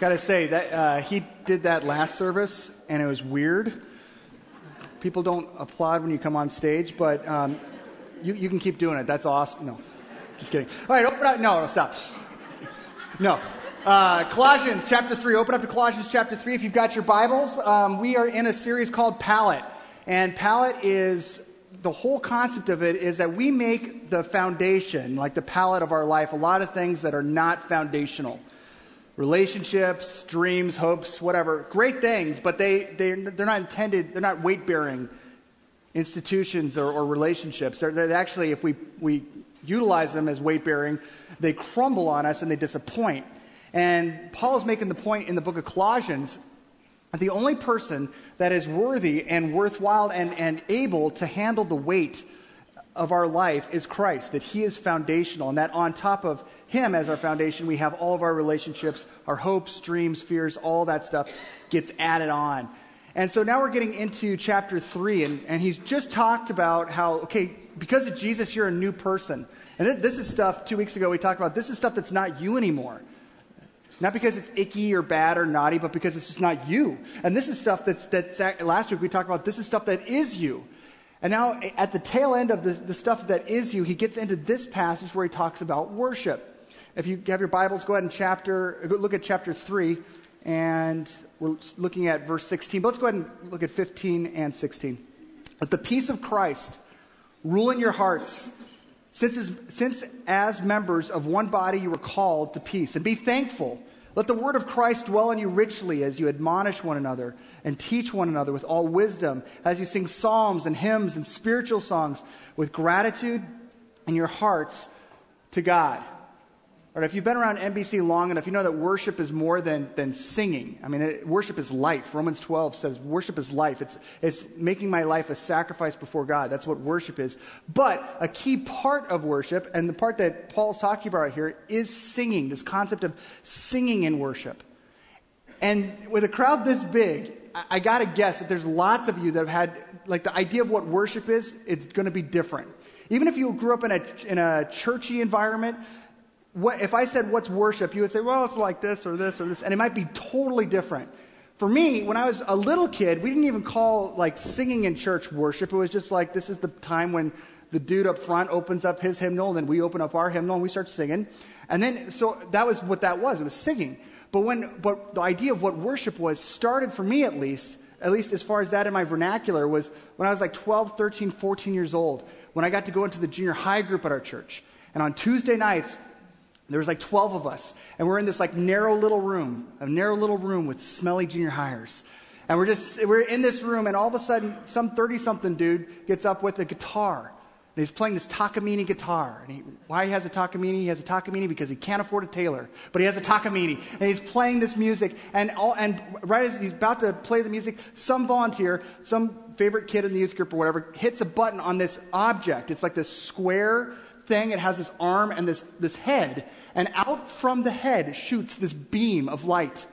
Gotta say that uh, he did that last service, and it was weird. People don't applaud when you come on stage, but um, you, you can keep doing it. That's awesome. No, just kidding. All right, open up. No, no, stop. No. Uh, Colossians chapter 3. Open up to Colossians chapter 3 if you've got your Bibles. Um, we are in a series called Palette. And palette is the whole concept of it is that we make the foundation, like the palette of our life, a lot of things that are not foundational relationships, dreams, hopes, whatever. Great things, but they, they, they're not intended, they're not weight bearing institutions or, or relationships. They're, they're, actually, if we, we utilize them as weight bearing, they crumble on us and they disappoint. And Paul is making the point in the book of Colossians that the only person that is worthy and worthwhile and, and able to handle the weight of our life is Christ, that He is foundational, and that on top of Him as our foundation, we have all of our relationships, our hopes, dreams, fears, all that stuff gets added on. And so now we're getting into chapter 3, and, and he's just talked about how, okay, because of Jesus, you're a new person. And this is stuff, two weeks ago, we talked about this is stuff that's not you anymore. Not because it's icky or bad or naughty, but because it's just not you. And this is stuff that's, that's last week we talked about this is stuff that is you. And now, at the tail end of the, the stuff that is you, he gets into this passage where he talks about worship. If you have your Bibles, go ahead and chapter, look at chapter 3, and we're looking at verse 16. But let's go ahead and look at 15 and 16. Let the peace of Christ rule in your hearts, since as, since as members of one body you were called to peace. And be thankful. Let the word of Christ dwell in you richly as you admonish one another and teach one another with all wisdom, as you sing psalms and hymns and spiritual songs with gratitude in your hearts to God. If you've been around NBC long enough, you know that worship is more than, than singing. I mean, it, worship is life. Romans 12 says worship is life. It's, it's making my life a sacrifice before God. That's what worship is. But a key part of worship, and the part that Paul's talking about here, is singing, this concept of singing in worship. And with a crowd this big, I, I got to guess that there's lots of you that have had, like, the idea of what worship is, it's going to be different. Even if you grew up in a, in a churchy environment, what, if I said, What's worship? you would say, Well, it's like this or this or this. And it might be totally different. For me, when I was a little kid, we didn't even call like singing in church worship. It was just like this is the time when the dude up front opens up his hymnal, and then we open up our hymnal and we start singing. And then, so that was what that was. It was singing. But when, but the idea of what worship was started for me at least, at least as far as that in my vernacular, was when I was like 12, 13, 14 years old, when I got to go into the junior high group at our church. And on Tuesday nights, there was like 12 of us, and we're in this like narrow little room, a narrow little room with smelly junior hires. And we're just, we're in this room, and all of a sudden, some 30 something dude gets up with a guitar. And he's playing this Takamine guitar. And he, why he has a Takamine? He has a Takamine because he can't afford a Taylor, but he has a Takamine. And he's playing this music. And, all, and right as he's about to play the music, some volunteer, some favorite kid in the youth group or whatever, hits a button on this object. It's like this square thing. It has this arm and this, this head. And out from the head shoots this beam of light.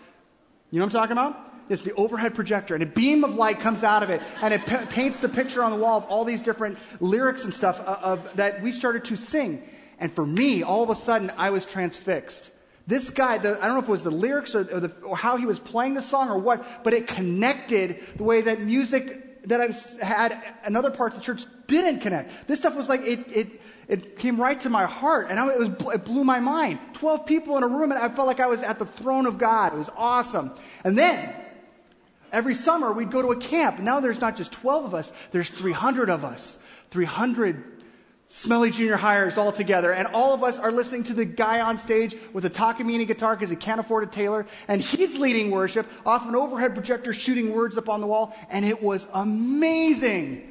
You know what I'm talking about? It's the overhead projector, and a beam of light comes out of it, and it p- paints the picture on the wall of all these different lyrics and stuff of, uh, of, that we started to sing. And for me, all of a sudden, I was transfixed. This guy, the, I don't know if it was the lyrics or, or, the, or how he was playing the song or what, but it connected the way that music that I had in other parts of the church didn't connect. This stuff was like it, it it came right to my heart, and it, was, it blew my mind. 12 people in a room, and I felt like I was at the throne of God. It was awesome. And then, every summer, we'd go to a camp. Now there's not just 12 of us, there's 300 of us. 300 smelly junior hires all together, and all of us are listening to the guy on stage with a Takamine guitar because he can't afford a Taylor, and he's leading worship off an overhead projector shooting words up on the wall, and it was amazing.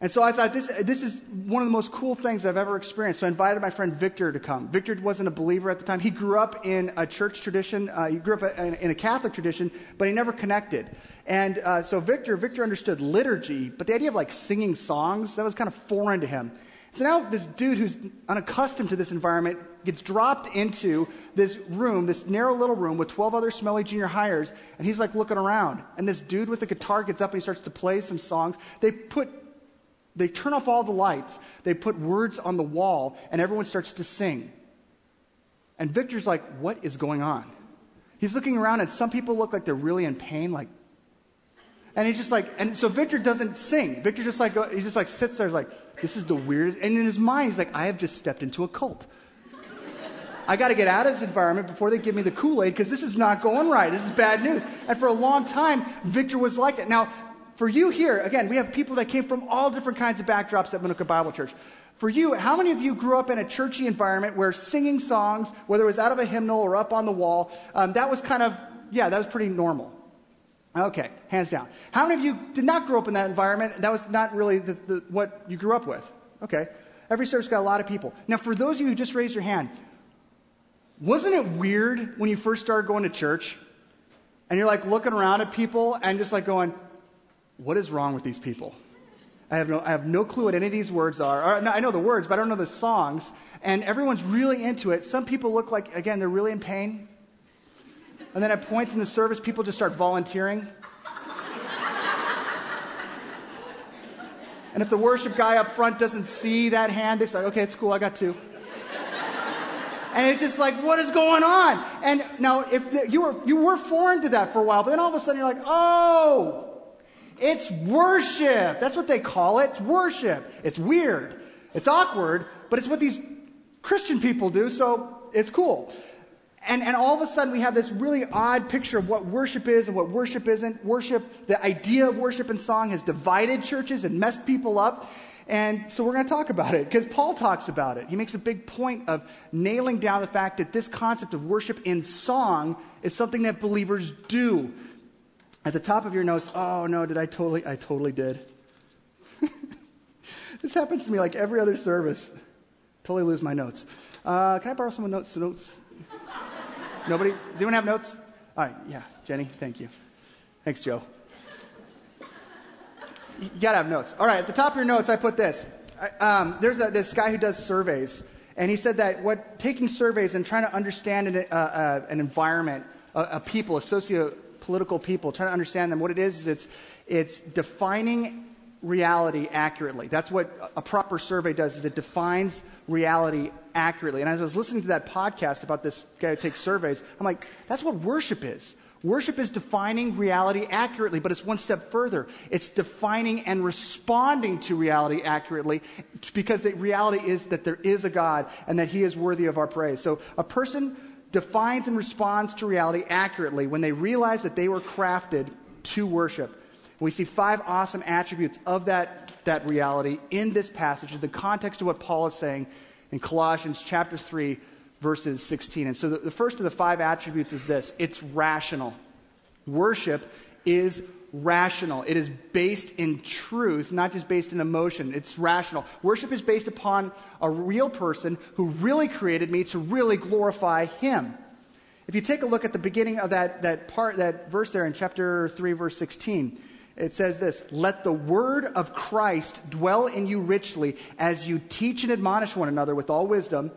And so I thought this, this is one of the most cool things I've ever experienced. So I invited my friend Victor to come. Victor wasn't a believer at the time. He grew up in a church tradition. Uh, he grew up in a Catholic tradition, but he never connected. And uh, so Victor, Victor understood liturgy, but the idea of like singing songs, that was kind of foreign to him. So now this dude who's unaccustomed to this environment gets dropped into this room, this narrow little room with 12 other smelly junior hires, and he's like looking around. And this dude with the guitar gets up and he starts to play some songs. They put they turn off all the lights, they put words on the wall, and everyone starts to sing. And Victor's like, What is going on? He's looking around, and some people look like they're really in pain, like, and he's just like, and so Victor doesn't sing. Victor just like, he just like sits there, like, this is the weirdest. And in his mind, he's like, I have just stepped into a cult. I got to get out of this environment before they give me the Kool Aid because this is not going right. This is bad news. And for a long time, Victor was like that. Now, for you here, again, we have people that came from all different kinds of backdrops at Manuka Bible Church. For you, how many of you grew up in a churchy environment where singing songs, whether it was out of a hymnal or up on the wall, um, that was kind of, yeah, that was pretty normal? Okay, hands down. How many of you did not grow up in that environment? That was not really the, the, what you grew up with. Okay. Every service got a lot of people. Now, for those of you who just raised your hand, wasn't it weird when you first started going to church and you're like looking around at people and just like going, what is wrong with these people? I have no, I have no clue what any of these words are. Or, I know the words, but I don't know the songs. And everyone's really into it. Some people look like, again, they're really in pain. And then at points in the service, people just start volunteering. and if the worship guy up front doesn't see that hand, they say, okay, it's cool, I got two. and it's just like, what is going on? And now, if the, you, were, you were foreign to that for a while, but then all of a sudden you're like, oh, it's worship. That's what they call it. It's worship. It's weird. It's awkward, but it's what these Christian people do, so it's cool. And, and all of a sudden, we have this really odd picture of what worship is and what worship isn't. Worship, the idea of worship and song has divided churches and messed people up. And so we're going to talk about it because Paul talks about it. He makes a big point of nailing down the fact that this concept of worship in song is something that believers do. At the top of your notes, oh no, did I totally, I totally did. this happens to me like every other service. Totally lose my notes. Uh, can I borrow some notes? Notes? Nobody? Does anyone have notes? All right, yeah, Jenny, thank you. Thanks, Joe. You gotta have notes. All right, at the top of your notes, I put this. I, um, there's a, this guy who does surveys, and he said that what taking surveys and trying to understand an, uh, uh, an environment, a, a people, a socio-political people, trying to understand them, what it is is it's it's defining reality accurately. That's what a proper survey does. Is it defines reality accurately. And as I was listening to that podcast about this guy who takes surveys, I'm like, that's what worship is. Worship is defining reality accurately, but it's one step further. It's defining and responding to reality accurately because the reality is that there is a God and that He is worthy of our praise. So a person defines and responds to reality accurately when they realize that they were crafted to worship. We see five awesome attributes of that, that reality in this passage, in the context of what Paul is saying in Colossians chapter 3, verses 16. And so the, the first of the five attributes is this it's rational. Worship is rational. It is based in truth, not just based in emotion. It's rational. Worship is based upon a real person who really created me to really glorify him. If you take a look at the beginning of that, that part, that verse there in chapter 3, verse 16, it says this Let the word of Christ dwell in you richly as you teach and admonish one another with all wisdom,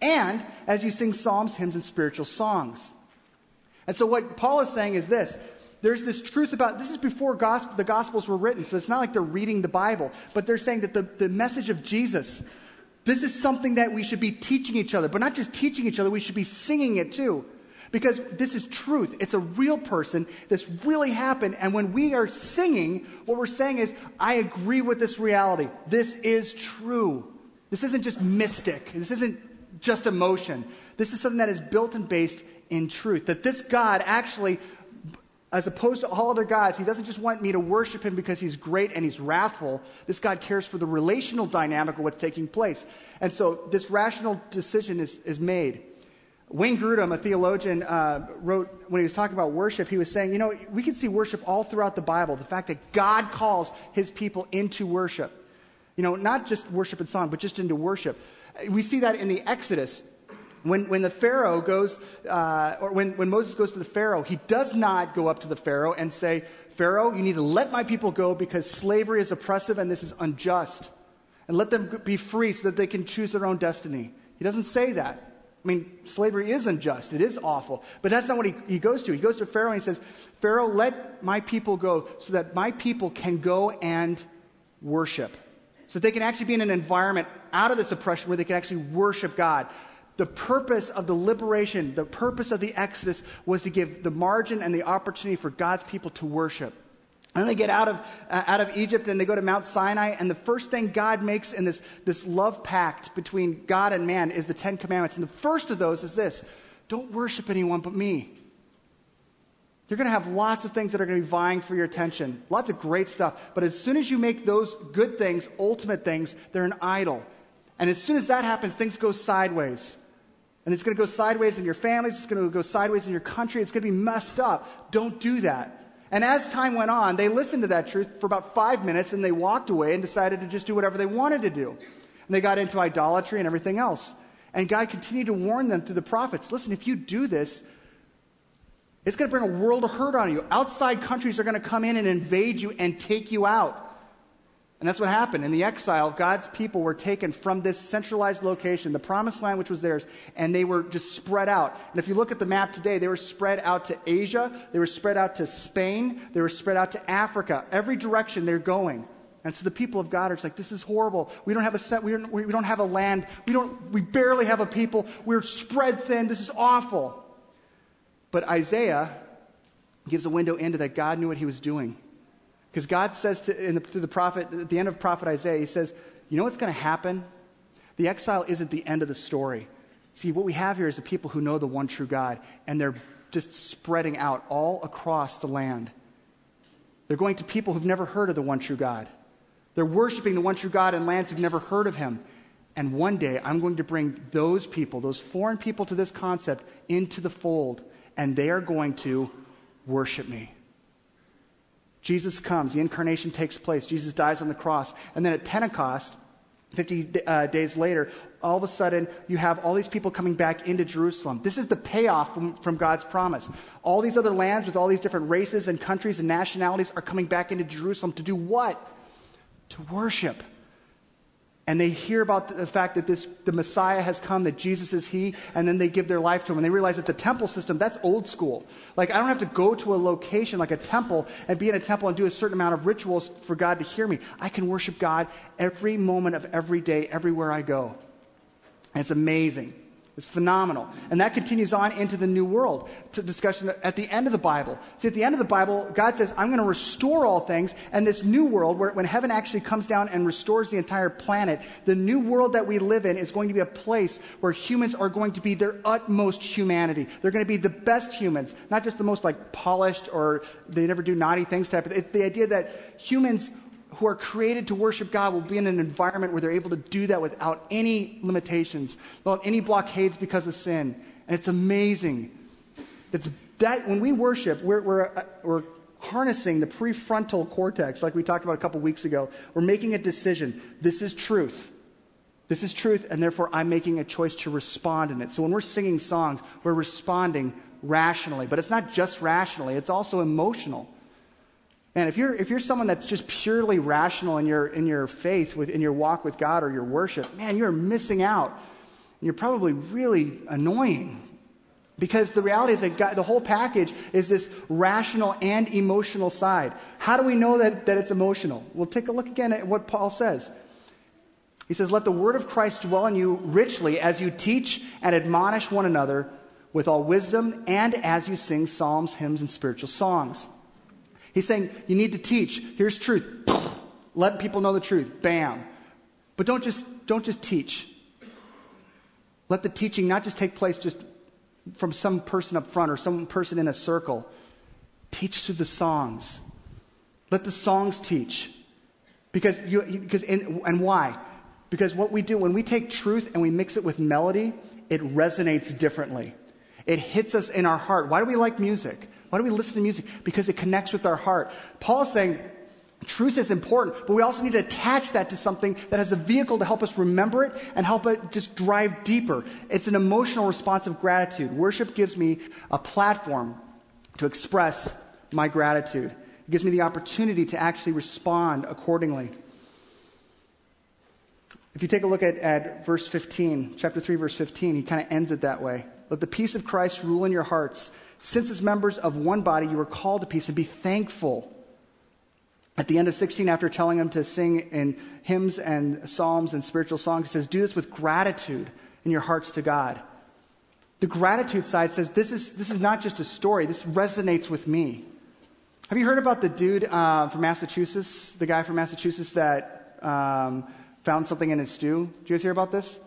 and as you sing psalms, hymns, and spiritual songs. And so, what Paul is saying is this there's this truth about this is before gospel, the gospels were written so it's not like they're reading the bible but they're saying that the, the message of jesus this is something that we should be teaching each other but not just teaching each other we should be singing it too because this is truth. It's a real person. This really happened. And when we are singing, what we're saying is, I agree with this reality. This is true. This isn't just mystic. This isn't just emotion. This is something that is built and based in truth. That this God actually, as opposed to all other gods, he doesn't just want me to worship him because he's great and he's wrathful. This God cares for the relational dynamic of what's taking place. And so this rational decision is, is made. Wayne Grudem, a theologian, uh, wrote when he was talking about worship, he was saying, you know, we can see worship all throughout the Bible. The fact that God calls his people into worship. You know, not just worship and song, but just into worship. We see that in the Exodus. When, when the Pharaoh goes, uh, or when, when Moses goes to the Pharaoh, he does not go up to the Pharaoh and say, Pharaoh, you need to let my people go because slavery is oppressive and this is unjust. And let them be free so that they can choose their own destiny. He doesn't say that. I mean, slavery is unjust. It is awful. But that's not what he, he goes to. He goes to Pharaoh and he says, Pharaoh, let my people go so that my people can go and worship. So that they can actually be in an environment out of this oppression where they can actually worship God. The purpose of the liberation, the purpose of the Exodus was to give the margin and the opportunity for God's people to worship. And then they get out of, uh, out of Egypt and they go to Mount Sinai. And the first thing God makes in this, this love pact between God and man is the Ten Commandments. And the first of those is this don't worship anyone but me. You're going to have lots of things that are going to be vying for your attention, lots of great stuff. But as soon as you make those good things ultimate things, they're an idol. And as soon as that happens, things go sideways. And it's going to go sideways in your families, it's going to go sideways in your country, it's going to be messed up. Don't do that. And as time went on, they listened to that truth for about five minutes and they walked away and decided to just do whatever they wanted to do. And they got into idolatry and everything else. And God continued to warn them through the prophets listen, if you do this, it's going to bring a world of hurt on you. Outside countries are going to come in and invade you and take you out. And that's what happened. In the exile, God's people were taken from this centralized location, the promised land which was theirs, and they were just spread out. And if you look at the map today, they were spread out to Asia, they were spread out to Spain, they were spread out to Africa. Every direction they're going. And so the people of God are just like, this is horrible. We don't have a set, we don't, we don't have a land. We don't, we barely have a people. We're spread thin. This is awful. But Isaiah gives a window into that God knew what he was doing. Because God says to, the, through the prophet, at the end of prophet Isaiah, he says, you know what's going to happen? The exile isn't the end of the story. See, what we have here is the people who know the one true God, and they're just spreading out all across the land. They're going to people who've never heard of the one true God. They're worshiping the one true God in lands who've never heard of him. And one day, I'm going to bring those people, those foreign people to this concept, into the fold and they are going to worship me. Jesus comes, the incarnation takes place, Jesus dies on the cross, and then at Pentecost, 50 uh, days later, all of a sudden, you have all these people coming back into Jerusalem. This is the payoff from, from, God's promise. All these other lands with all these different races and countries and nationalities are coming back into Jerusalem to do what? To worship and they hear about the fact that this, the Messiah has come, that Jesus is He, and then they give their life to Him. And they realize that the temple system, that's old school. Like, I don't have to go to a location like a temple and be in a temple and do a certain amount of rituals for God to hear me. I can worship God every moment of every day, everywhere I go. And it's amazing. It's phenomenal. And that continues on into the New World to discussion at the end of the Bible. See, at the end of the Bible, God says, I'm going to restore all things. And this new world, where, when heaven actually comes down and restores the entire planet, the new world that we live in is going to be a place where humans are going to be their utmost humanity. They're going to be the best humans, not just the most like polished or they never do naughty things type of It's the idea that humans who are created to worship God will be in an environment where they're able to do that without any limitations, without any blockades because of sin. And it's amazing. It's that when we worship, we're, we're, uh, we're harnessing the prefrontal cortex, like we talked about a couple weeks ago. We're making a decision. This is truth. This is truth, and therefore I'm making a choice to respond in it. So when we're singing songs, we're responding rationally. But it's not just rationally, it's also emotional. And if you're, if you're someone that's just purely rational in your, in your faith, with, in your walk with God or your worship, man, you're missing out. And you're probably really annoying. Because the reality is that God, the whole package is this rational and emotional side. How do we know that, that it's emotional? We'll take a look again at what Paul says. He says, Let the word of Christ dwell in you richly as you teach and admonish one another with all wisdom and as you sing psalms, hymns, and spiritual songs He's saying you need to teach. Here's truth. Let people know the truth. Bam. But don't just, don't just teach. Let the teaching not just take place just from some person up front or some person in a circle. Teach through the songs. Let the songs teach. Because you, because in, and why? Because what we do when we take truth and we mix it with melody, it resonates differently. It hits us in our heart. Why do we like music? Why do we listen to music? Because it connects with our heart. Paul is saying truth is important, but we also need to attach that to something that has a vehicle to help us remember it and help it just drive deeper. It's an emotional response of gratitude. Worship gives me a platform to express my gratitude. It gives me the opportunity to actually respond accordingly. If you take a look at, at verse 15, chapter 3, verse 15, he kind of ends it that way. Let the peace of Christ rule in your hearts since, as members of one body, you were called to peace and be thankful. At the end of 16, after telling them to sing in hymns and psalms and spiritual songs, he says, Do this with gratitude. in your hearts to God. The gratitude side says, this is, this is not just a story, this resonates with me. Have you heard about the dude uh, from Massachusetts, the guy from Massachusetts that um, found something in his stew? Did you guys hear about this?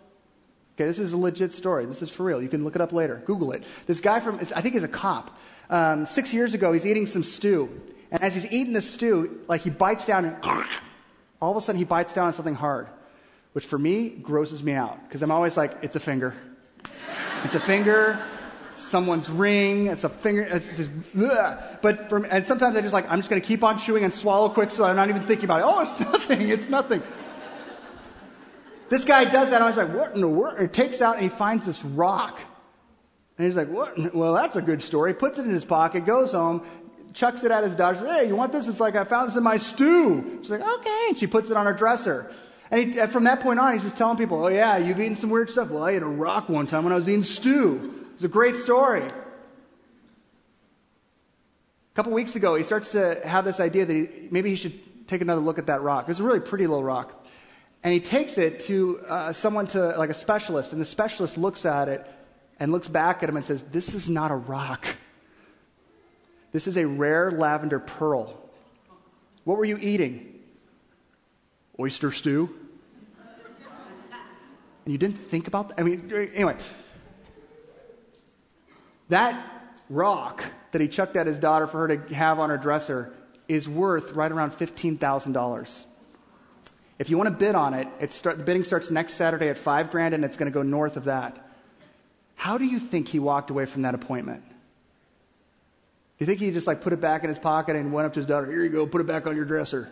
Okay, this is a legit story. This is for real. You can look it up later. Google it. This guy from, I think he's a cop. Um, six years ago, he's eating some stew. And as he's eating the stew, like he bites down and all of a sudden he bites down on something hard, which for me grosses me out because I'm always like, it's a finger. It's a finger, someone's ring, it's a finger, it's just, ugh. but for, and sometimes I just like, I'm just going to keep on chewing and swallow quick so I'm not even thinking about it. Oh, it's nothing, it's nothing. This guy does that, and I was like, what in the world? He takes out and he finds this rock. And he's like, what? Well, that's a good story. Puts it in his pocket, goes home, chucks it at his daughter. Says, hey, you want this? It's like, I found this in my stew. She's like, okay. And she puts it on her dresser. And, he, from that point on, he's just telling people, oh, yeah, you've eaten some weird stuff. Well, I ate a rock one time when I was eating stew. It's a great story. A couple weeks ago, he starts to have this idea that he, maybe he should take another look at that rock. It's a really pretty little rock. And he takes it to uh, someone, to like a specialist, and the specialist looks at it and looks back at him and says, This is not a rock. This is a rare lavender pearl. What were you eating? Oyster stew? And you didn't think about that? I mean, anyway. That rock that he chucked at his daughter for her to have on her dresser is worth right around $15,000. If you want to bid on it, it start, the bidding starts next Saturday at five grand and it's going to go north of that. How do you think he walked away from that appointment? Do you think he just like put it back in his pocket and went up to his daughter, here you go, put it back on your dresser?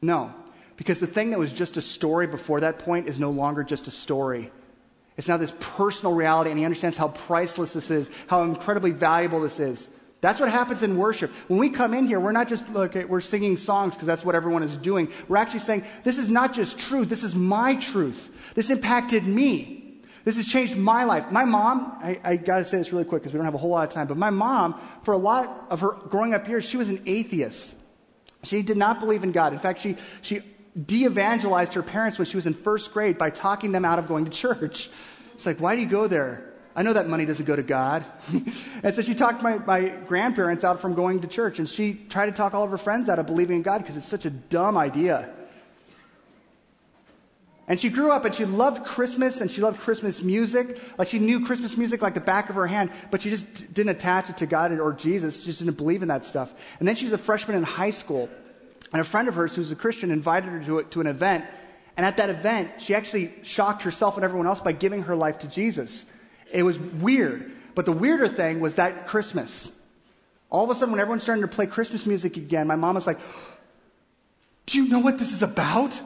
No. Because the thing that was just a story before that point is no longer just a story. It's now this personal reality, and he understands how priceless this is, how incredibly valuable this is. That's what happens in worship. When we come in here, we're not just, look, we're singing songs because that's what everyone is doing. We're actually saying, this is not just truth, this is my truth. This impacted me. This has changed my life. My mom, I, I gotta say this really quick because we don't have a whole lot of time, but my mom, for a lot of her growing up years, she was an atheist. She did not believe in God. In fact, she, she de evangelized her parents when she was in first grade by talking them out of going to church. It's like, why do you go there? I know that money doesn't go to God. and so she talked my, my grandparents out from going to church, and she tried to talk all of her friends out of believing in God because it's such a dumb idea. And she grew up and she loved Christmas and she loved Christmas music. Like she knew Christmas music like the back of her hand, but she just didn't attach it to God or Jesus. She just didn't believe in that stuff. And then she's a freshman in high school. And a friend of hers who's a Christian invited her to, to an event. And at that event, she actually shocked herself and everyone else by giving her life to Jesus. It was weird. But the weirder thing was that Christmas. All of a sudden, when everyone's starting to play Christmas music again, my mom was like, Do you know what this is about?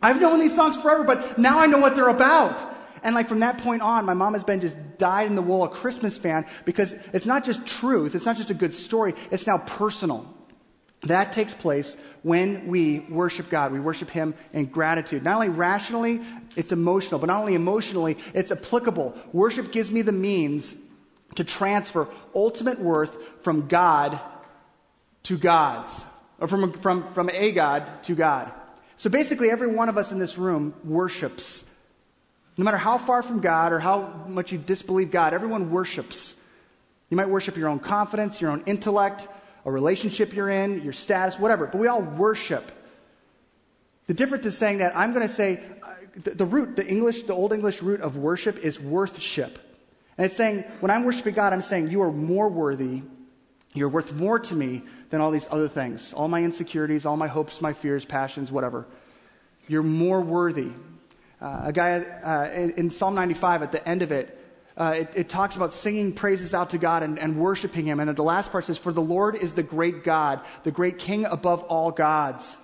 I've known these songs forever, but now I know what they're about. And like from that point on, my mom has been just dyed in the wool a Christmas fan because it's not just truth, it's not just a good story, it's now personal. That takes place when we worship God. We worship Him in gratitude. Not only rationally, it's emotional, but not only emotionally, it's applicable. Worship gives me the means to transfer ultimate worth from God to God's, or from, from, from a God to God. So basically, every one of us in this room worships. No matter how far from God or how much you disbelieve God, everyone worships. You might worship your own confidence, your own intellect, a relationship you're in, your status, whatever, but we all worship. The difference is saying that I'm going to say the, the, root, the English, the Old English root of worship is worthship. And it's saying, when I'm worshiping God, I'm saying, you are more worthy, you're worth more to me than all these other things. All my insecurities, all my hopes, my fears, passions, whatever. You're more worthy. Uh, a guy uh, in, in Psalm 95, at the end of it, uh, it, it, talks about singing praises out to God and, and worshiping Him. And the last part says, For the Lord is the great God, the great King above all gods.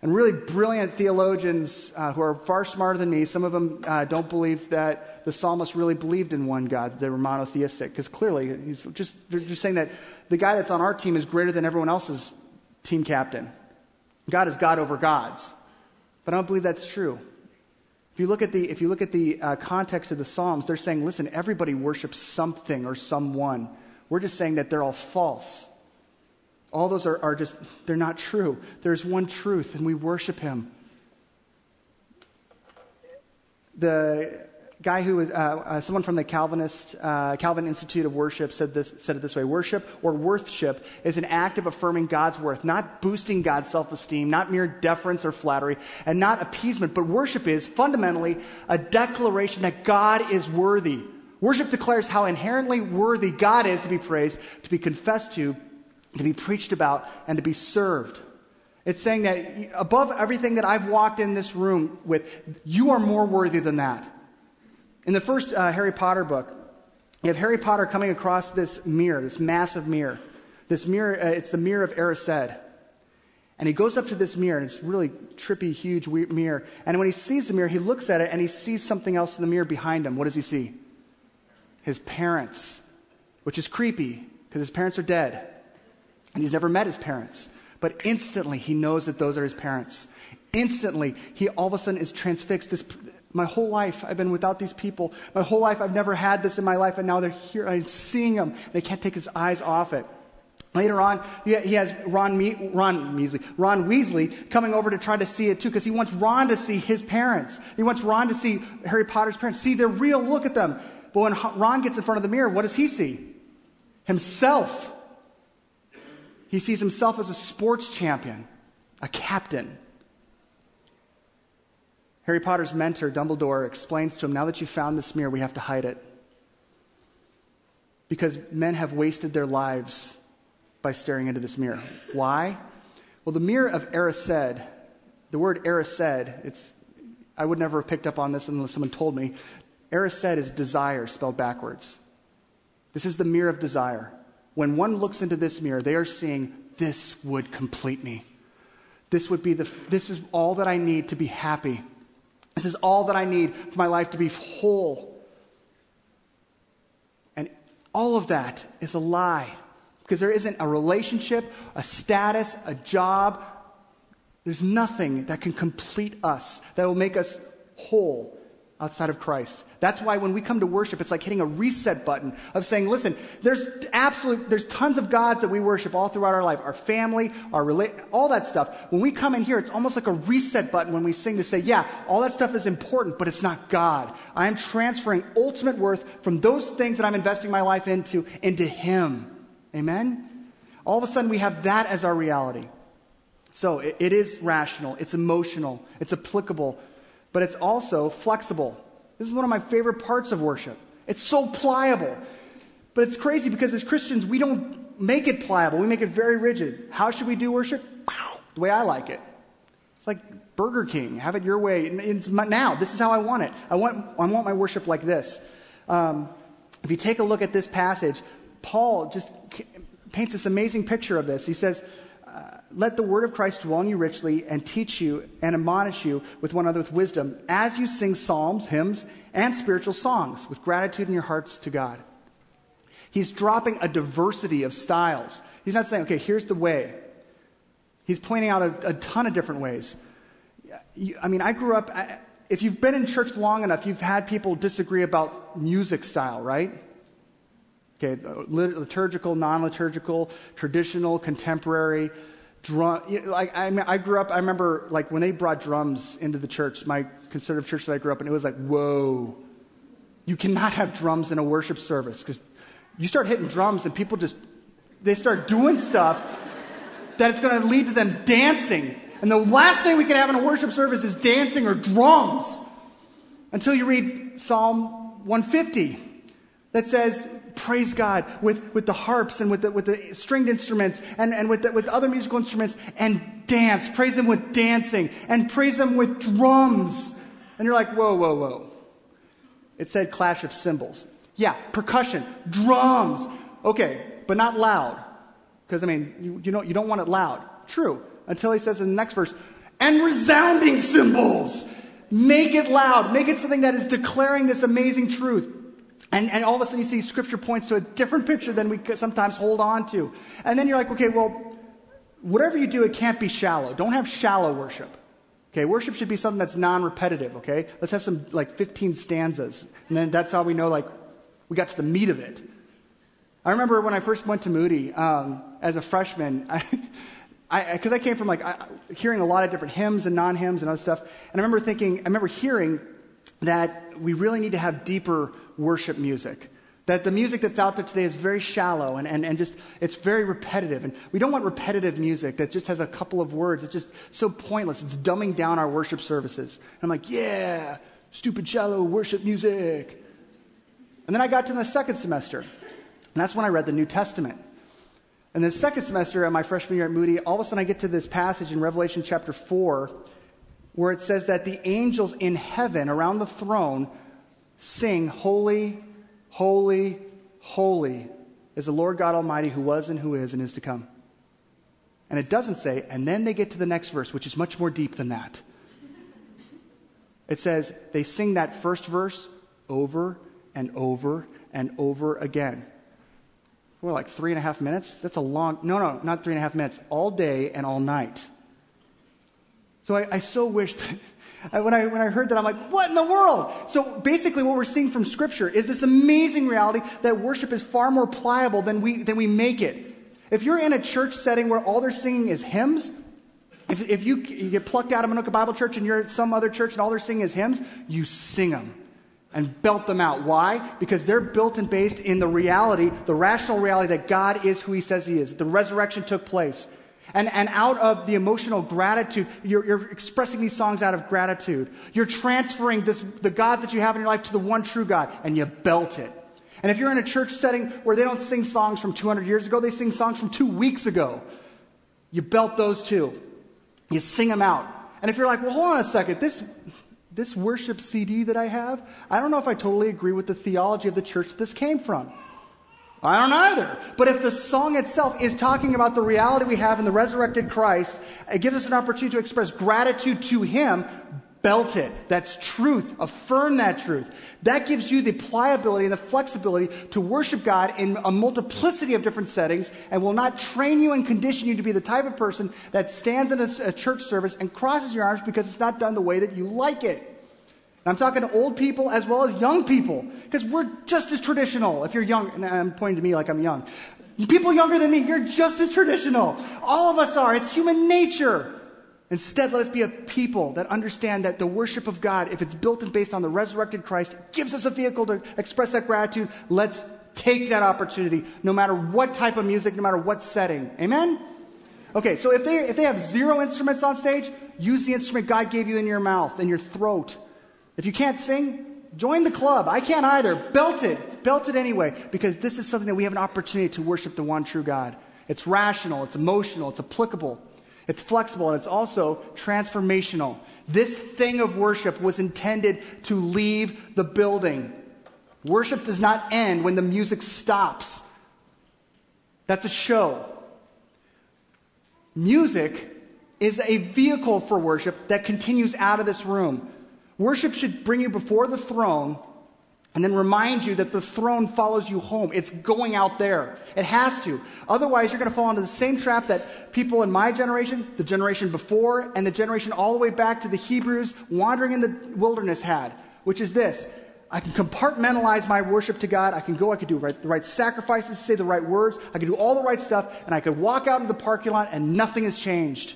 And really brilliant theologians uh, who are far smarter than me, some of them uh, don't believe that the psalmist really believed in one God, they were monotheistic, because clearly he's just, they're just saying that the guy that's on our team is greater than everyone else's team captain. God is God over gods. But I don't believe that's true. If you look at the, if you look at the uh, context of the Psalms, they're saying, listen, everybody worships something or someone. We're just saying that they're all false. All those are, are just, they're not true. There's one truth, and we worship Him. the guy who was uh, uh, someone from the Calvinist uh, Calvin Institute of Worship said this said it this way: worship or worthship is an act of affirming God's worth, not boosting God's self-esteem, not mere deference or flattery, and not appeasement. But worship is fundamentally a declaration that God is worthy. Worship declares how inherently worthy God is to be praised, to be confessed to, to be preached about, and to be served. It's saying that above everything that I've walked in this room with, you are more worthy than that. In the first uh, Harry Potter book, you have Harry Potter coming across this mirror, this massive mirror. This mirror, uh, it's the mirror of Erised. And he goes up to this mirror, and it's really trippy, huge mirror. And when he sees the mirror, he looks at it and he sees something else in the mirror behind him. What does he see? His parents, which is creepy because his parents are dead. And he's never met his parents. But instantly, he knows that those are his parents. Instantly, he all of a sudden is transfixed. This, my whole life, I've been without these people. My whole life, I've never had this in my life, and now they're here. I'm seeing them, I can't take his eyes off it. Later on, he has Ron, Me- Ron, Measley, Ron Weasley coming over to try to see it too, because he wants Ron to see his parents. He wants Ron to see Harry Potter's parents, see their real look at them. But when Ron gets in front of the mirror, what does he see? Himself. He sees himself as a sports champion, a captain. Harry Potter's mentor, Dumbledore, explains to him now that you found this mirror, we have to hide it. Because men have wasted their lives by staring into this mirror. Why? Well, the mirror of Erised, the word Erised, it's, I would never have picked up on this unless someone told me. Erised is desire spelled backwards. This is the mirror of desire. When one looks into this mirror, they are seeing, this would complete me. This would be the, this is all that I need to be happy. This is all that I need for my life to be whole. And all of that is a lie because there isn't a relationship, a status, a job. There's nothing that can complete us, that will make us whole outside of Christ. That's why when we come to worship, it's like hitting a reset button of saying, listen, there's absolute, there's tons of gods that we worship all throughout our life, our family, our relate, all that stuff. When we come in here, it's almost like a reset button when we sing to say, yeah, all that stuff is important, but it's not God. I am transferring ultimate worth from those things that I'm investing my life into, into Him. Amen? All of a sudden we have that as our reality. So it, it is rational, it's emotional, it's applicable but it's also flexible. This is one of my favorite parts of worship. It's so pliable. But it's crazy because as Christians, we don't make it pliable. We make it very rigid. How should we do worship? The way I like it. It's like Burger King. Have it your way. It's now. This is how I want it. I want, I want my worship like this. Um, if you take a look at this passage, Paul just paints this amazing picture of this. He says, let the word of Christ dwell in you richly and teach you and admonish you with one another with wisdom as you sing psalms, hymns, and spiritual songs with gratitude in your hearts to God. He's dropping a diversity of styles. He's not saying, okay, here's the way. He's pointing out a, a ton of different ways. I mean, I grew up, if you've been in church long enough, you've had people disagree about music style, right? Okay, liturgical, non liturgical, traditional, contemporary drum. You know, like I, I grew up. I remember like when they brought drums into the church, my conservative church that I grew up in. It was like, whoa, you cannot have drums in a worship service because you start hitting drums and people just they start doing stuff that it's going to lead to them dancing. And the last thing we can have in a worship service is dancing or drums until you read Psalm 150 that says, praise God with, with the harps and with the, with the stringed instruments and, and with, the, with other musical instruments and dance. Praise Him with dancing and praise Him with drums. And you're like, whoa, whoa, whoa. It said clash of cymbals. Yeah, percussion, drums. Okay, but not loud. Because, I mean, you, you, know, you don't want it loud. True. Until he says in the next verse, and resounding cymbals. Make it loud. Make it something that is declaring this amazing truth. And, and all of a sudden you see scripture points to a different picture than we sometimes hold on to. And then you're like, okay, well, whatever you do, it can't be shallow. Don't have shallow worship. Okay, worship should be something that's non-repetitive, okay? Let's have some, like, 15 stanzas. And then that's how we know, like, we got to the meat of it. I remember when I first went to Moody um, as a freshman, I, because I, I, came from, like, I, hearing a lot of different hymns and non-hymns and other stuff. And I remember thinking, I remember hearing that we really need to have deeper worship music. That the music that's out there today is very shallow and, and, and just, it's very repetitive. And we don't want repetitive music that just has a couple of words. It's just so pointless. It's dumbing down our worship services. And I'm like, yeah, stupid shallow worship music. And then I got to the second semester. And that's when I read the New Testament. And the second semester of my freshman year at Moody, all of a sudden I get to this passage in Revelation chapter 4 where it says that the angels in heaven around the throne sing, Holy, Holy, holy is the Lord God Almighty who was and who is and is to come. And it doesn't say, and then they get to the next verse, which is much more deep than that. It says they sing that first verse over and over and over again. We're like three and a half minutes? That's a long, no, no, not three and a half minutes, all day and all night. So I, I so wished when I, when I heard that, I'm like, what in the world? So basically, what we're seeing from Scripture is this amazing reality that worship is far more pliable than we, than we make it. If you're in a church setting where all they're singing is hymns, if, if you, you get plucked out of Manuka Bible Church and you're at some other church and all they're singing is hymns, you sing them and belt them out. Why? Because they're built and based in the reality, the rational reality that God is who He says He is. The resurrection took place. And, and out of the emotional gratitude, you're, you're, expressing these songs out of gratitude. You're transferring this, the God that you have in your life to the one true God, and you belt it. And if you're in a church setting where they don't sing songs from 200 years ago, they sing songs from two weeks ago. You belt those too. You sing them out. And if you're like, well, hold on a second, this, this worship CD that I have, I don't know if I totally agree with the theology of the church that this came from. I don't either. But if the song itself is talking about the reality we have in the resurrected Christ, it gives us an opportunity to express gratitude to Him. Belt it. That's truth. Affirm that truth. That gives you the pliability and the flexibility to worship God in a multiplicity of different settings and will not train you and condition you to be the type of person that stands in a, a church service and crosses your arms because it's not done the way that you like it. I'm talking to old people as well as young people, because we're just as traditional. If you're young, and I'm pointing to me like I'm young. People younger than me, you're just as traditional. All of us are. It's human nature. Instead, let us be a people that understand that the worship of God, if it's built and based on the resurrected Christ, gives us a vehicle to express that gratitude. Let's take that opportunity, no matter what type of music, no matter what setting. Amen? Okay, so if they, if they have zero instruments on stage, use the instrument God gave you in your mouth, in your throat. If you can't sing, join the club. I can't either. Belt it. Belt it anyway, because this is something that we have an opportunity to worship the one true God. It's rational, it's emotional, it's applicable, it's flexible, and it's also transformational. This thing of worship was intended to leave the building. Worship does not end when the music stops. That's a show. Music is a vehicle for worship that continues out of this room. Worship should bring you before the throne and then remind you that the throne follows you home. It's going out there. It has to. Otherwise, you're going to fall into the same trap that people in my generation, the generation before, and the generation all the way back to the Hebrews wandering in the wilderness had, which is this. I can compartmentalize my worship to God. I can go, I can do right, the right sacrifices, say the right words, I can do all the right stuff, and I could walk out into the parking lot and nothing has changed.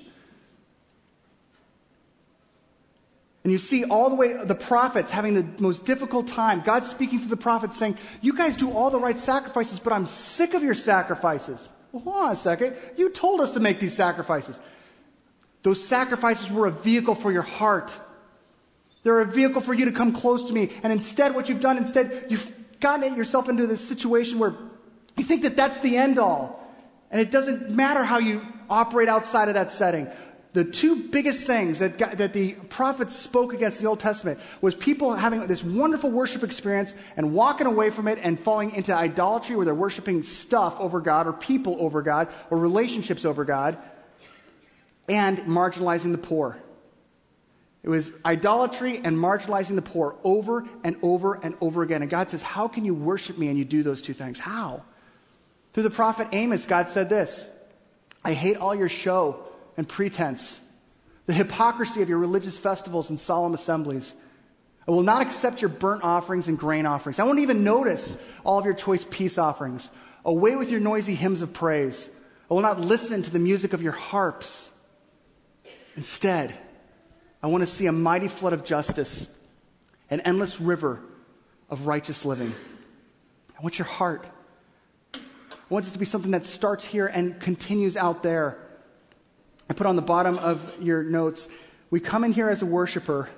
And you see all the way the prophets having the most difficult time. God speaking to the prophets saying, You guys do all the right sacrifices, but I'm sick of your sacrifices. Well, hold on a second. You told us to make these sacrifices. Those sacrifices were a vehicle for your heart. They're a vehicle for you to come close to me. And instead, what you've done, instead, you've gotten yourself into this situation where you think that that's the end all. And it doesn't matter how you operate outside of that setting the two biggest things that, that the prophets spoke against the Old Testament was people having this wonderful worship experience and walking away from it and falling into idolatry where they're worshiping stuff over God or people over God or relationships over God and marginalizing the poor. It was idolatry and marginalizing the poor over and over and over again. And God says, How can you worship me and you do those two things? How? Through the prophet Amos, God said this I hate all your show and pretense, the hypocrisy of your religious festivals and solemn assemblies. I will not accept your burnt offerings and grain offerings. I won't even notice all of your choice peace offerings. Away with your noisy hymns of praise. I will not listen to the music of your harps. Instead, I want to see a mighty flood of justice an endless river of righteous living. I want your heart. I want this to be something that starts here and continues out there. I put on the bottom of your notes we come in here as a worshiper.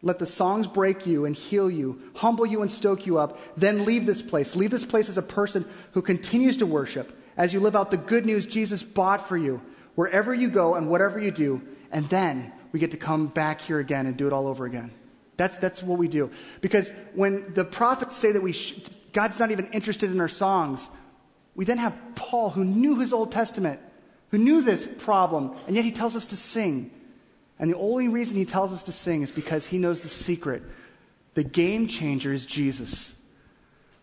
Let the songs break you and heal you, humble you and stoke you up. Then leave this place. Leave this place as a person who continues to worship as you live out the good news Jesus bought for you, wherever you go and whatever you do. And then we get to come back here again and do it all over again. That's, that's what we do. Because when the prophets say that we sh- God's not even interested in our songs, we then have Paul, who knew his Old Testament, who knew this problem, and yet he tells us to sing. And the only reason he tells us to sing is because he knows the secret. The game changer is Jesus.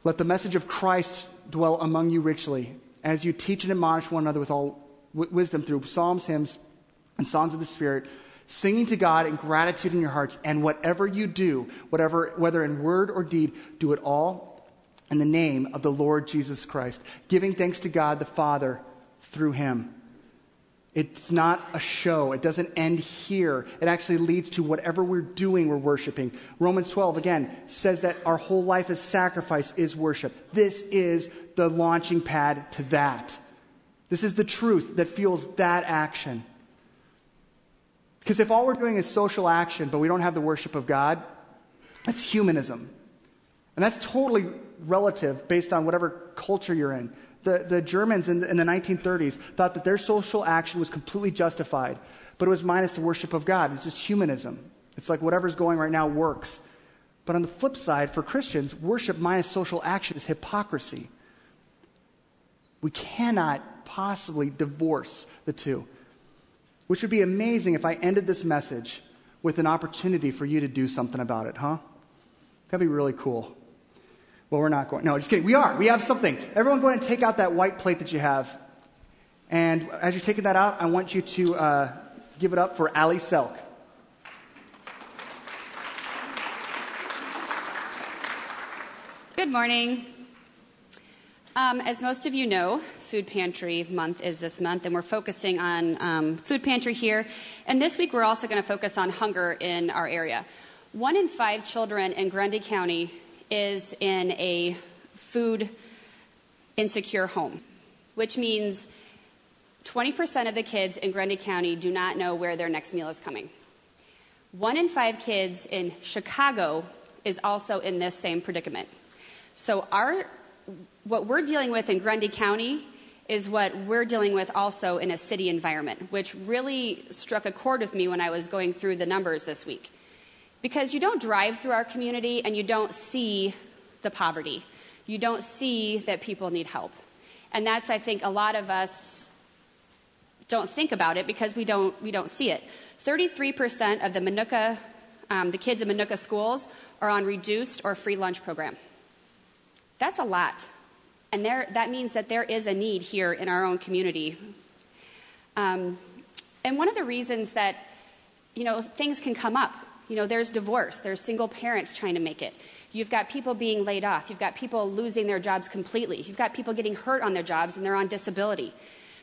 Let the message of Christ dwell among you richly as you teach and admonish one another with all wisdom through psalms, hymns, and songs of the Spirit, singing to God in gratitude in your hearts. And whatever you do, whatever, whether in word or deed, do it all in the name of the Lord Jesus Christ, giving thanks to God the Father through him. It's not a show. It doesn't end here. It actually leads to whatever we're doing, we're worshiping. Romans 12, again, says that our whole life as sacrifice is worship. This is the launching pad to that. This is the truth that fuels that action. Because if all we're doing is social action, but we don't have the worship of God, that's humanism. And that's totally relative based on whatever culture you're in. The, the Germans in the, in the 1930s thought that their social action was completely justified, but it was minus the worship of God. It's just humanism. It's like whatever's going right now works. But on the flip side, for Christians, worship minus social action is hypocrisy. We cannot possibly divorce the two, which would be amazing if I ended this message with an opportunity for you to do something about it, huh? That'd be really cool. Well, we're not going. No, just kidding. We are. We have something. Everyone go ahead and take out that white plate that you have. And as you're taking that out, I want you to uh, give it up for Ali Selk. Good morning. Um, as most of you know, Food Pantry Month is this month, and we're focusing on um, food pantry here. And this week, we're also going to focus on hunger in our area. One in five children in Grundy County is in a food insecure home, which means 20% of the kids in Grundy County do not know where their next meal is coming. One in five kids in Chicago is also in this same predicament. So, our, what we're dealing with in Grundy County is what we're dealing with also in a city environment, which really struck a chord with me when I was going through the numbers this week. Because you don't drive through our community and you don't see the poverty. You don't see that people need help. And that's, I think, a lot of us don't think about it because we don't, we don't see it. 33% of the Minooka, um, the kids in Minooka schools are on reduced or free lunch program. That's a lot. And there, that means that there is a need here in our own community. Um, and one of the reasons that, you know, things can come up you know, there's divorce, there's single parents trying to make it. You've got people being laid off. You've got people losing their jobs completely. You've got people getting hurt on their jobs and they're on disability.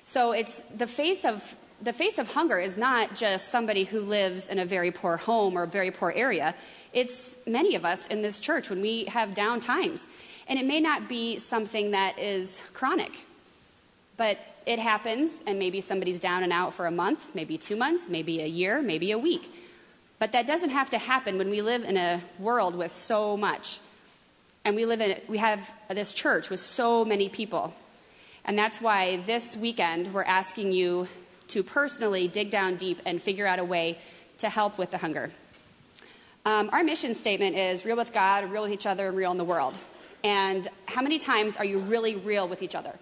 So it's the face of the face of hunger is not just somebody who lives in a very poor home or a very poor area. It's many of us in this church when we have down times. And it may not be something that is chronic, but it happens, and maybe somebody's down and out for a month, maybe two months, maybe a year, maybe a week. But that doesn't have to happen when we live in a world with so much. And we live in, we have this church with so many people. And that's why this weekend we're asking you to personally dig down deep and figure out a way to help with the hunger. Um, our mission statement is real with God, real with each other, and real in the world. And how many times are you really real with each other?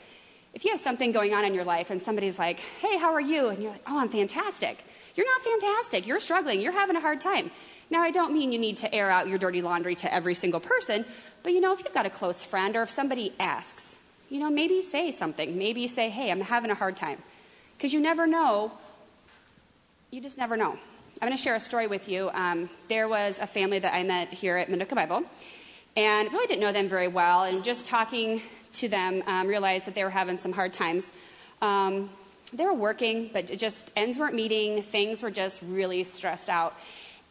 If you have something going on in your life and somebody's like, hey, how are you? And you're like, oh, I'm fantastic. You're not fantastic. You're struggling. You're having a hard time. Now, I don't mean you need to air out your dirty laundry to every single person, but you know, if you've got a close friend or if somebody asks, you know, maybe say something. Maybe say, hey, I'm having a hard time. Because you never know. You just never know. I'm going to share a story with you. Um, there was a family that I met here at Minooka Bible, and really didn't know them very well, and just talking to them, um, realized that they were having some hard times. Um, they were working, but it just ends weren't meeting. Things were just really stressed out.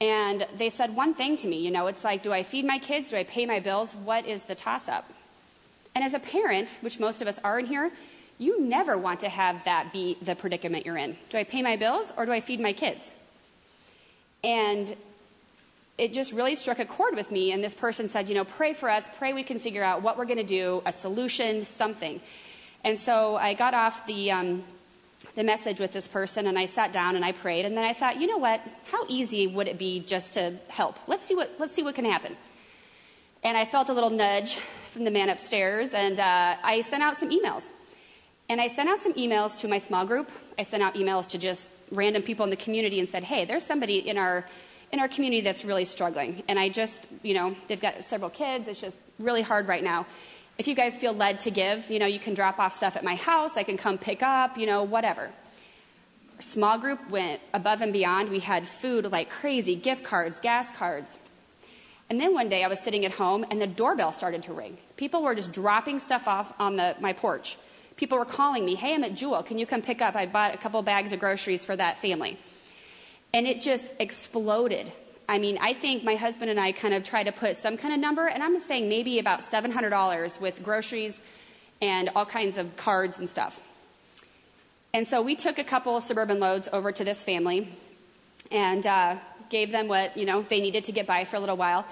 And they said one thing to me, you know, it's like, do I feed my kids? Do I pay my bills? What is the toss up? And as a parent, which most of us are in here, you never want to have that be the predicament you're in. Do I pay my bills or do I feed my kids? And it just really struck a chord with me. And this person said, you know, pray for us, pray we can figure out what we're going to do, a solution, something. And so I got off the, um, the message with this person and I sat down and I prayed. And then I thought, you know what? How easy would it be just to help? Let's see what, let's see what can happen. And I felt a little nudge from the man upstairs and uh, I sent out some emails. And I sent out some emails to my small group. I sent out emails to just random people in the community and said, hey, there's somebody in our in our community that's really struggling. And I just, you know, they've got several kids. It's just really hard right now. If you guys feel led to give, you know, you can drop off stuff at my house. I can come pick up, you know, whatever. Our small group went above and beyond. We had food like crazy, gift cards, gas cards. And then one day I was sitting at home and the doorbell started to ring. People were just dropping stuff off on the, my porch. People were calling me, hey, I'm at Jewel. Can you come pick up? I bought a couple bags of groceries for that family. And it just exploded. I mean, I think my husband and I kind of try to put some kind of number, and I'm saying maybe about $700 with groceries and all kinds of cards and stuff. And so we took a couple suburban loads over to this family and uh, gave them what you know they needed to get by for a little while.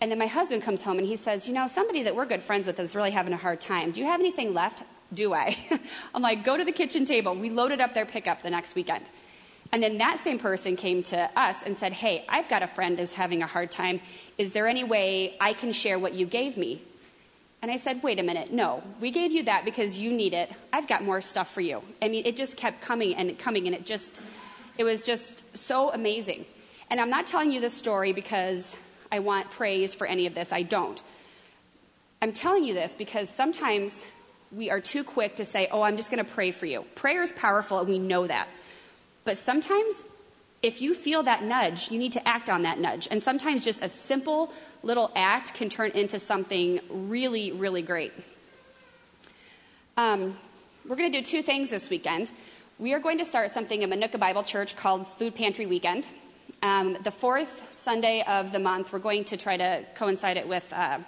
And then my husband comes home and he says, "You know, somebody that we're good friends with is really having a hard time. Do you have anything left?" Do I? I'm like, "Go to the kitchen table." We loaded up their pickup the next weekend. And then that same person came to us and said, Hey, I've got a friend who's having a hard time. Is there any way I can share what you gave me? And I said, Wait a minute. No, we gave you that because you need it. I've got more stuff for you. I mean, it just kept coming and coming, and it just, it was just so amazing. And I'm not telling you this story because I want praise for any of this. I don't. I'm telling you this because sometimes we are too quick to say, Oh, I'm just going to pray for you. Prayer is powerful, and we know that. But sometimes, if you feel that nudge, you need to act on that nudge. And sometimes just a simple little act can turn into something really, really great. Um, we're going to do two things this weekend. We are going to start something in Minooka Bible Church called Food Pantry Weekend. Um, the fourth Sunday of the month, we're going to try to coincide it with uh,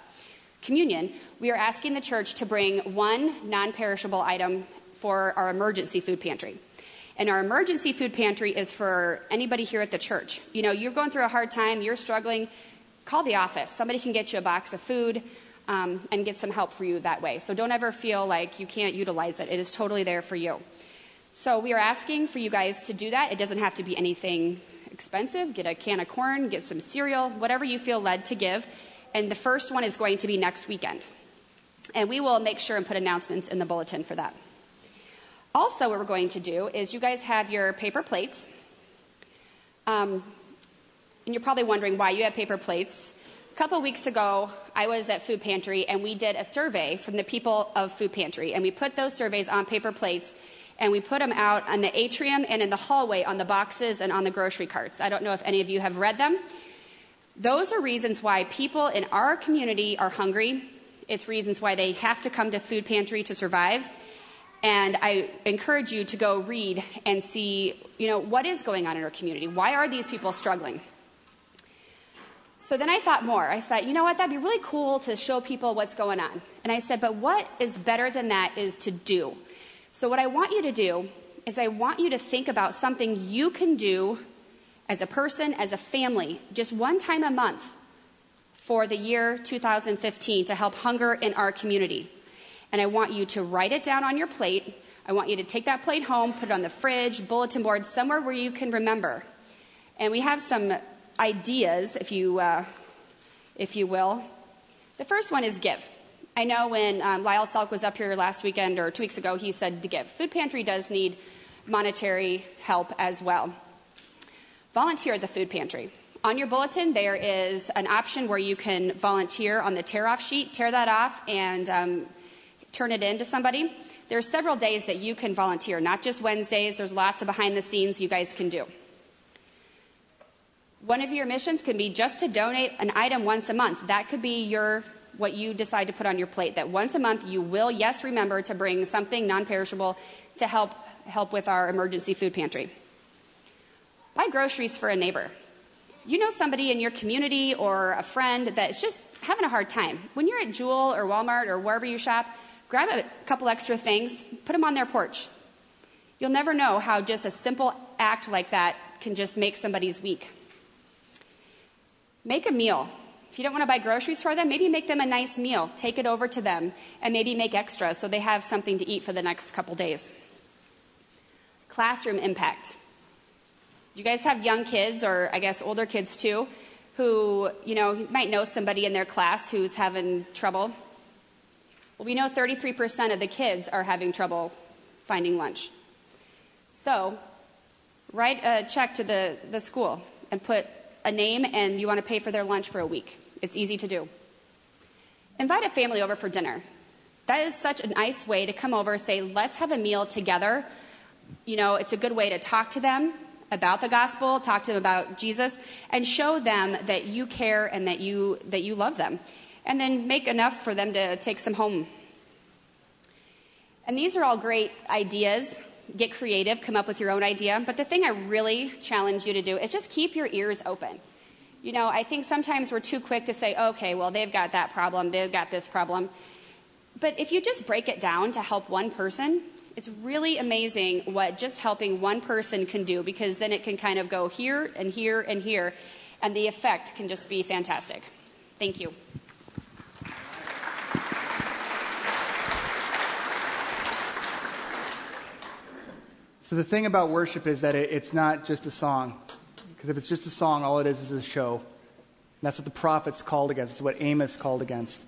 communion. We are asking the church to bring one non perishable item for our emergency food pantry. And our emergency food pantry is for anybody here at the church. You know, you're going through a hard time, you're struggling, call the office. Somebody can get you a box of food um, and get some help for you that way. So don't ever feel like you can't utilize it, it is totally there for you. So we are asking for you guys to do that. It doesn't have to be anything expensive. Get a can of corn, get some cereal, whatever you feel led to give. And the first one is going to be next weekend. And we will make sure and put announcements in the bulletin for that. Also, what we're going to do is you guys have your paper plates. Um, and you're probably wondering why you have paper plates. A couple weeks ago, I was at Food Pantry and we did a survey from the people of Food Pantry. And we put those surveys on paper plates and we put them out on the atrium and in the hallway on the boxes and on the grocery carts. I don't know if any of you have read them. Those are reasons why people in our community are hungry. It's reasons why they have to come to Food Pantry to survive. And I encourage you to go read and see, you know, what is going on in our community? Why are these people struggling? So then I thought more. I thought, you know what, that'd be really cool to show people what's going on. And I said, but what is better than that is to do. So what I want you to do is I want you to think about something you can do as a person, as a family, just one time a month for the year 2015 to help hunger in our community and I want you to write it down on your plate. I want you to take that plate home, put it on the fridge, bulletin board, somewhere where you can remember. And we have some ideas, if you, uh, if you will. The first one is give. I know when um, Lyle Selk was up here last weekend or two weeks ago, he said to give. Food Pantry does need monetary help as well. Volunteer at the food pantry. On your bulletin, there is an option where you can volunteer on the tear off sheet. Tear that off and um, turn it in to somebody, there are several days that you can volunteer, not just Wednesdays. There's lots of behind the scenes you guys can do. One of your missions can be just to donate an item once a month. That could be your what you decide to put on your plate. That once a month you will, yes, remember to bring something non-perishable to help help with our emergency food pantry. Buy groceries for a neighbor. you know somebody in your community or a friend that's just having a hard time. When you're at Jewel or Walmart or wherever you shop, grab a couple extra things, put them on their porch. You'll never know how just a simple act like that can just make somebody's week. Make a meal. If you don't want to buy groceries for them, maybe make them a nice meal. Take it over to them and maybe make extra so they have something to eat for the next couple days. Classroom impact. Do you guys have young kids, or I guess older kids too, who, you know, might know somebody in their class who's having trouble? Well, we know 33% of the kids are having trouble finding lunch. So, write a check to the, the school and put a name and you want to pay for their lunch for a week. It's easy to do. Invite a family over for dinner. That is such a nice way to come over, say, let's have a meal together. You know, it's a good way to talk to them about the gospel, talk to them about Jesus, and show them that you care and that you, that you love them. And then make enough for them to take some home. And these are all great ideas. Get creative, come up with your own idea. But the thing I really challenge you to do is just keep your ears open. You know, I think sometimes we're too quick to say, okay, well, they've got that problem, they've got this problem. But if you just break it down to help one person, it's really amazing what just helping one person can do because then it can kind of go here and here and here, and the effect can just be fantastic. Thank you. So, the thing about worship is that it, it's not just a song. Because if it's just a song, all it is is a show. And that's what the prophets called against. It's what Amos called against.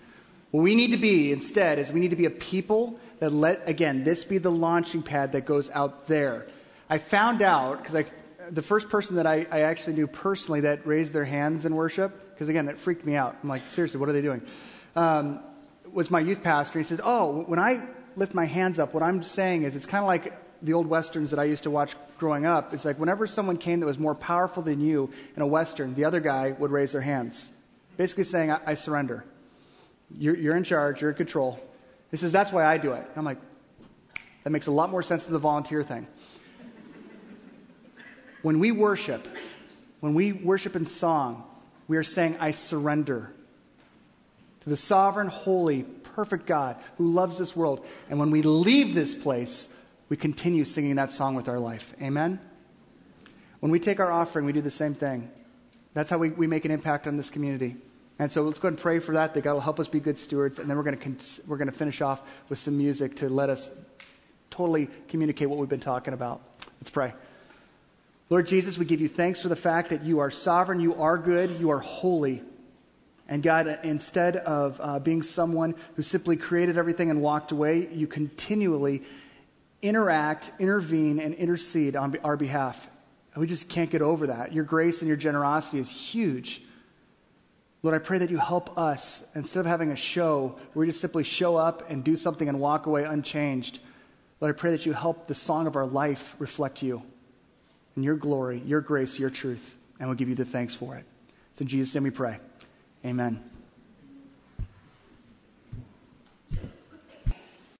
What we need to be instead is we need to be a people that let, again, this be the launching pad that goes out there. I found out, because the first person that I, I, actually knew personally that raised their hands in worship, because again, that freaked me out. I'm like, seriously, what are they doing? Um, was my youth pastor. He said, Oh, when I lift my hands up, what I'm saying is it's kind of like the old westerns that I used to watch growing up. It's like whenever someone came that was more powerful than you in a western, the other guy would raise their hands, basically saying, I, I surrender. You're, you're in charge, you're in control. He says, That's why I do it. I'm like, That makes a lot more sense than the volunteer thing. When we worship, when we worship in song, we are saying, I surrender to the sovereign, holy, perfect God who loves this world. And when we leave this place, we continue singing that song with our life. Amen? When we take our offering, we do the same thing. That's how we, we make an impact on this community. And so let's go and pray for that, that God will help us be good stewards. And then we're going to, we're going to finish off with some music to let us totally communicate what we've been talking about. Let's pray. Lord Jesus, we give you thanks for the fact that you are sovereign, you are good, you are holy. And God, instead of uh, being someone who simply created everything and walked away, you continually interact, intervene, and intercede on our behalf. We just can't get over that. Your grace and your generosity is huge. Lord, I pray that you help us, instead of having a show where we just simply show up and do something and walk away unchanged, Lord, I pray that you help the song of our life reflect you and your glory, your grace, your truth, and we'll give you the thanks for it. It's in Jesus' name we pray. Amen.